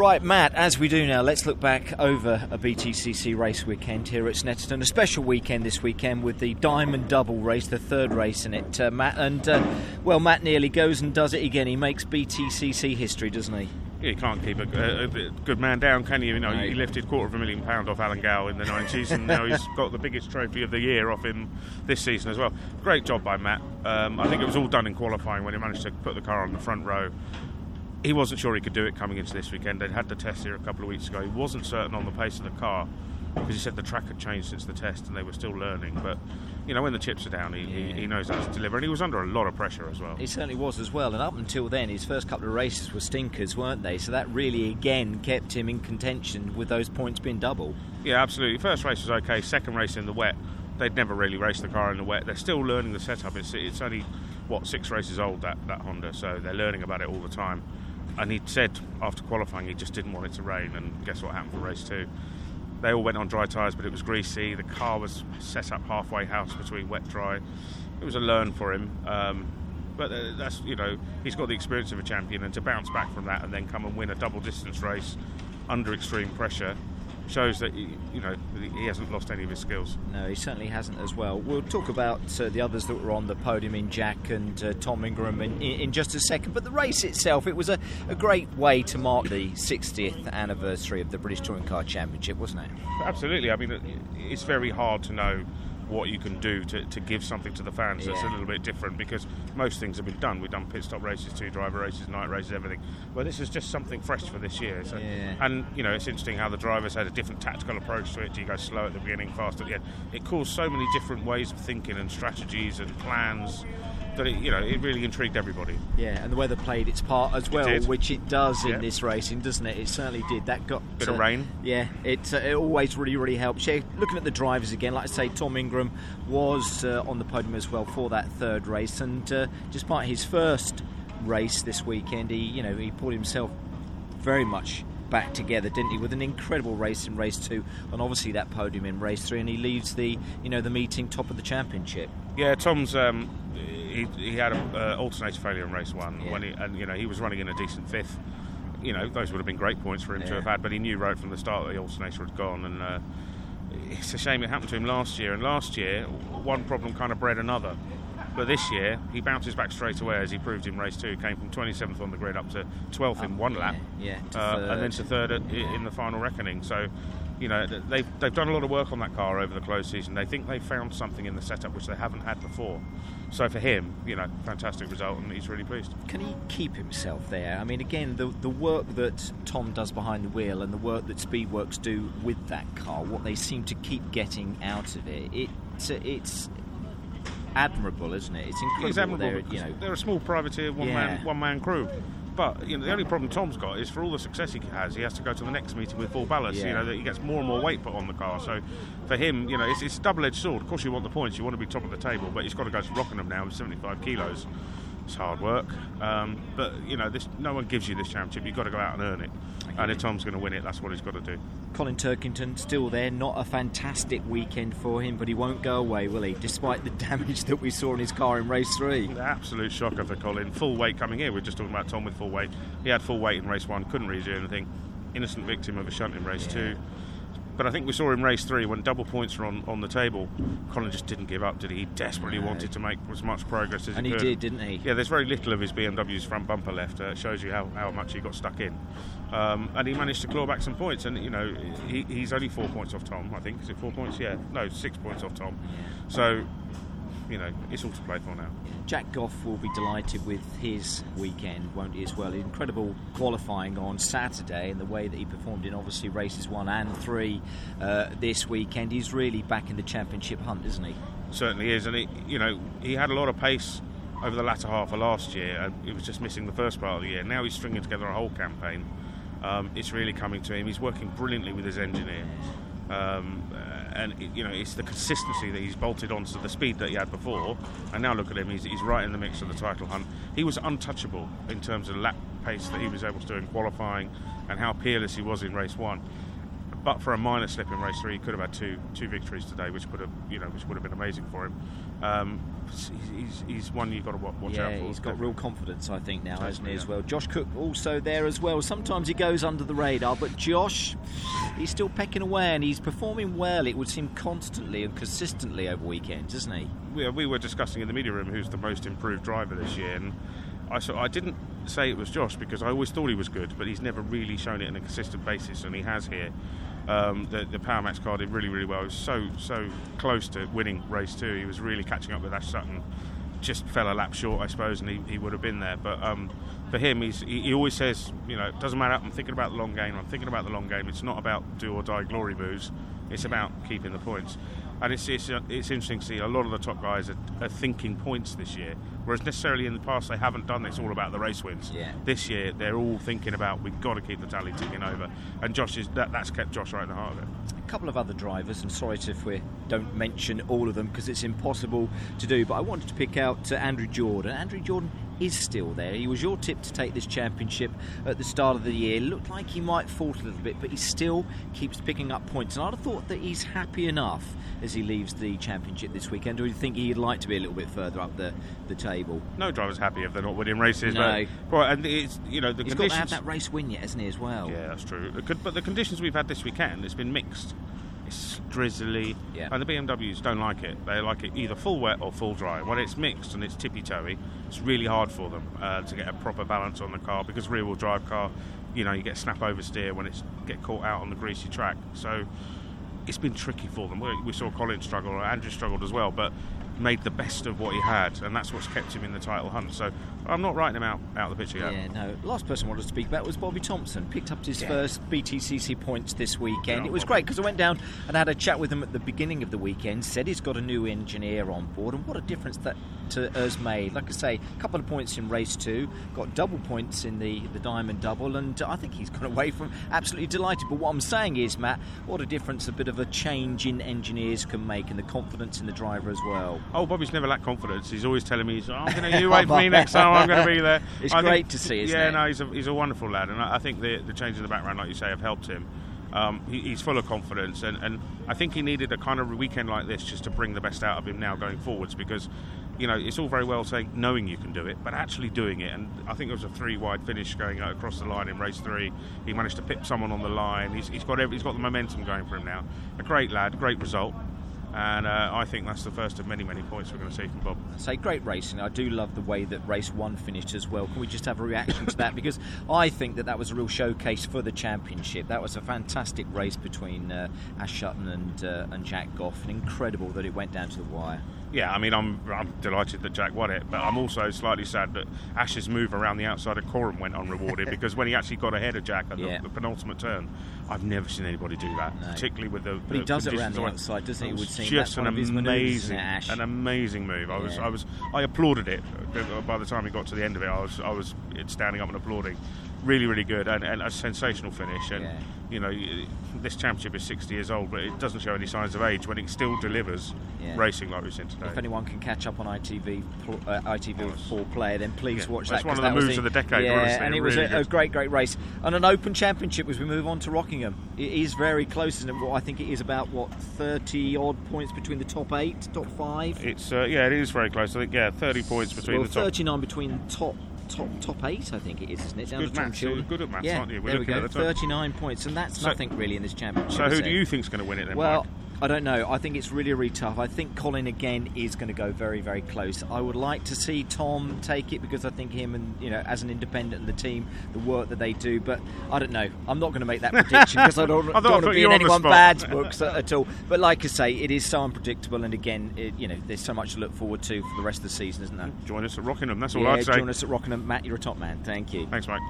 Right, Matt, as we do now, let's look back over a BTCC race weekend here at Snetterton. A special weekend this weekend with the Diamond Double race, the third race in it, uh, Matt. And, uh, well, Matt Neal goes and does it again. He makes BTCC history, doesn't he? Yeah, you can't keep a, a, a, good man down, can you? You know, he lifted quarter of a million pound off Alan Gow in the 90s, and now he's got the biggest trophy of the year off him this season as well. Great job by Matt. Um, I think it was all done in qualifying when he managed to put the car on the front row he wasn't sure he could do it coming into this weekend. They'd had the test here a couple of weeks ago. He wasn't certain on the pace of the car because he said the track had changed since the test and they were still learning. But you know, when the chips are down, he, yeah. he, he, knows how to deliver, and he was under a lot of pressure as well. He certainly was as well. And up until then, his first couple of races were stinkers, weren't they? So that really again kept him in contention with those points being double. Yeah, absolutely. First race was okay. Second race in the wet, they'd never really raced the car in the wet. They're still learning the setup. It's, it's only what six races old that that Honda, so they're learning about it all the time and he said after qualifying he just didn't want it to rain. And guess what happened for race two? They all went on dry tyres, but it was greasy. The car was set up halfway house between wet dry. It was a learn for him. Um, but uh, that's you know he's got the experience of a champion, and to bounce back from that and then come and win a double distance race under extreme pressure shows that he, you know he hasn't lost any of his skills. No, he certainly hasn't as well. We'll talk about uh, the others that were on the podium in Jack and uh, Tom Ingram in, in, just a second. But the race itself, it was a, a great way to mark the 60th anniversary of the British Touring Car Championship, wasn't it? Absolutely. I mean, it's very hard to know what you can do to, to give something to the fans yeah. that's a little bit different because most things have been done. We've done pit stop races, two driver races, night races, everything. Well, this is just something fresh for this year. So, yeah. And, you know, it's interesting how the drivers had a different tactical approach to it. Do you go slow at the beginning, fast at the end? It caused so many different ways of thinking and strategies and plans that it, you know, it really intrigued everybody. Yeah, and the weather played its part as well, it which it does in this racing, doesn't it? It certainly did. That got bit uh, of rain. Yeah, it uh, it always really really helps. Yeah, looking at the drivers again, like I say, Tom Ingram was uh, on the podium as well for that third race, and uh, despite his first race this weekend, he you know he pulled himself very much back together, didn't he? With an incredible race in race two, and obviously that podium in race three, and he leaves the you know the meeting top of the championship. Yeah, Tom's um, he, he had an uh, alternator failure in race one yeah. when he, and you know he was running in a decent fifth. You know those would have been great points for him yeah. to have had, but he knew right from the start that the alternator had gone, and uh, it's a shame it happened to him last year. And last year, one problem kind of bred another. But this year, he bounces back straight away as he proved in race two. Came from 27th on the grid up to 12th in one lap, yeah, uh, and then to third in the final reckoning. So you know, they've, they've done a lot of work on that car over the close season. They think they've found something in the setup which they haven't had before. So for him, you know, fantastic result, and he's really pleased. Can he keep himself there? I mean, again, the the work that Tom does behind the wheel and the work that Speedworks do with that car, what they seem to keep getting out of it, it uh, it's admirable, isn't it? It's incredible. It's admirable. you know, they're a small privateer, one yeah. man, one man crew. But you know, the only problem Tom's got is for all the success he has, he has to go to the next meeting with full ballast. Yeah. You know, that he gets more and more weight put on the car. So for him, you know, it's, it's a double-edged sword. Of course, you want the points, you want to be top of the table, but he's got to go to Rockingham now with 75 kilos. It's hard work, um, but you know, this no one gives you this championship. You've got to go out and earn it. And if Tom's going to win it, that's what he's got to do. Colin Turkington still there. Not a fantastic weekend for him, but he won't go away, will he? Despite the damage that we saw in his car in race three. Absolute shocker for Colin. Full weight coming here. We're just talking about Tom with full weight. He had full weight in race one, couldn't really do anything. Innocent victim of a shunt in race yeah. two. But I think we saw in race three when double points were on, on the table, Colin just didn't give up, did he? He desperately no. wanted to make as much progress as and he, could. And he did, didn't he? Yeah, there's very little of his BMW's front bumper left. Uh, it shows you how, how much he got stuck in. Um, and he managed to claw back some points. And, you know, he, he's only four points off Tom, I think. Is it four points? Yeah. No, six points off Tom. So you know, it's all to play for now. Jack Goff will be delighted with his weekend, won't he, as well? Incredible qualifying on Saturday and the way that he performed in obviously races one and three uh, this weekend. He's really back in the championship hunt, isn't he? Certainly is, and he, you know, he had a lot of pace over the latter half of last year, and he was just missing the first part of the year. Now he's stringing together a whole campaign. Um, it's really coming to him. He's working brilliantly with his engineer. Um, and you know it's the consistency that he's bolted onto the speed that he had before. And now look at him; he's, he's right in the mix of the title hunt. He was untouchable in terms of lap pace that he was able to do in qualifying, and how peerless he was in race one. But for a minor slip in race three, he could have had two two victories today, which could have you know which would have been amazing for him. Um, he's, he's one you've got to watch yeah, out for. he's got real confidence, I think, now, hasn't he, Totally, as well? Josh Cook also there as well. Sometimes he goes under the radar, but Josh, he's still pecking away and he's performing well, it would seem, constantly and consistently over weekends, isn't he? we, we were discussing in the media room who's the most improved driver this year, and I so I didn't say it was Josh because I always thought he was good, but he's never really shown it on a consistent basis, and he has here. Um, the, the Power Maxed car did really, really well. He was so so close to winning race two. He was really catching up with Ash Sutton. Just fell a lap short, I suppose, and he, he would have been there. But um, for him, he's, he, he always says, you know, it doesn't matter. I'm thinking about the long game. I'm thinking about the long game. It's not about do or die glory moves. It's about keeping the points. And it's, it's, uh, it's interesting to see a lot of the top guys are, are thinking points this year, whereas necessarily in the past they haven't done this all about the race wins. Yeah. This year they're all thinking about we've got to keep the tally ticking over, and Josh is that, that's kept Josh right in the heart of it. A couple of other drivers, and sorry if we don't mention all of them because it's impossible to do, but I wanted to pick out uh, Andrew Jordan. Andrew Jordan is still there. He was your tip to take this championship at the start of the year. Looked like he might fall a little bit, but he still keeps picking up points. And I'd have thought that he's happy enough as he leaves the championship this weekend. Or do you think he'd like to be a little bit further up the, the table? No driver's happy if they're not winning races. No. But, right, and it's you know the He's got to conditions. have that race win yet, hasn't he, as well? Yeah, that's true. But the conditions we've had this weekend, it's been mixed. Drizzly, Yeah. and the BMWs don't like it. They like it either full wet or full dry. When it's mixed and it's tippy toey, it's really hard for them uh, to get a proper balance on the car because rear wheel drive car, you know, you get snap oversteer when it's get caught out on the greasy track. So it's been tricky for them. We, we saw Colin struggle, Andrew struggled as well, but made the best of what he had, and that's what's kept him in the title hunt. So I'm not writing him out out of the picture yet. Yeah, no. Last person I wanted to speak about was Bobby Thompson. Picked up his Yeah. first BTCC points this weekend. It was Bobby. great because I went down and had a chat with him at the beginning of the weekend. Said he's got a new engineer on board, and what a difference that to has made. Like I say, a couple of points in race two, got double points in the the diamond double, and I think he's gone away from absolutely delighted. But what I'm saying is, Matt, what a difference a bit of a change in engineers can make, and the confidence in the driver as well. Oh, Bobby's never lacked confidence. He's always telling me, oh, "I'm going to you wait for me next time. I'm going to be there." It's I great to see, isn't yeah, it? no, he's a, he's a wonderful lad, and I, I think the the change in the background, like you say, have helped him. Um, he, he's full of confidence, and, and I think he needed a kind of weekend like this just to bring the best out of him now going forwards. Because, you know, it's all very well saying knowing you can do it, but actually doing it. And I think it was a three wide finish going across the line in race three. He managed to pip someone on the line. He's, he's got every, he's got the momentum going for him now. A great lad, great result. And uh, I think that's the first of many, many points we're going to see from Bob. say great racing. I do love the way that race one finished as well. Can we just have a reaction to that? Because I think that that was a real showcase for the championship. That was a fantastic race between uh, Ash Sutton and uh, and Jack Goff, and incredible that it went down to the wire. Yeah, I mean, I'm, I'm delighted that Jack won it, but I'm also slightly sad that Ash's move around the outside of Coram went unrewarded because when he actually got ahead of Jack at the, Yeah. the penultimate turn, I've never seen anybody do that, No. particularly with the. But he the does it around the outside, doesn't he? It would seem just an one of his manoeuvres, isn't amazing, an amazing move. I was, Yeah. I was, I applauded it. By the time he got to the end of it, I was, I was standing up and applauding. Really, really good, and, and a sensational finish. And Yeah. you know, this championship is 60 years old, but it doesn't show any signs of age when it still delivers Yeah. racing like we've seen today. If anyone can catch up on ITV, uh, ITV Four player, then please Yeah, watch that's that. one 'cause of the moves of the decade, Yeah, honestly, and it it was really a, a great, great race and an open championship as we move on to Rockingham. It is very close, isn't it? Well, I think it is about what 30 odd points between the top eight, top five. It's uh, yeah, it is very close. I think yeah, 30 points between well, the top. 39 between top. Top top eight, I think it is, isn't it? Down good to Tom you're good at maths, yeah, aren't you? We're there we go. the top. 39 points, and that's So- nothing really in this championship. So who do you think's going to win it then? Well, Mike? I don't know. I think it's really, really tough. I think Colin again is going to go very, very close. I would like to see Tom take it because I think him and you know, as an independent and the team, the work that they do. But I don't know. I'm not going to make that prediction because I don't, I don't want to be in anyone bad's books at, at all. But like I say, it is so unpredictable, and again, it, you know, there's so much to look forward to for the rest of the season, isn't there? Join us at Rockingham. That's all yeah, I'd say. join us at Rockingham. Matt, you're a top man. Thank you. Thanks, mate.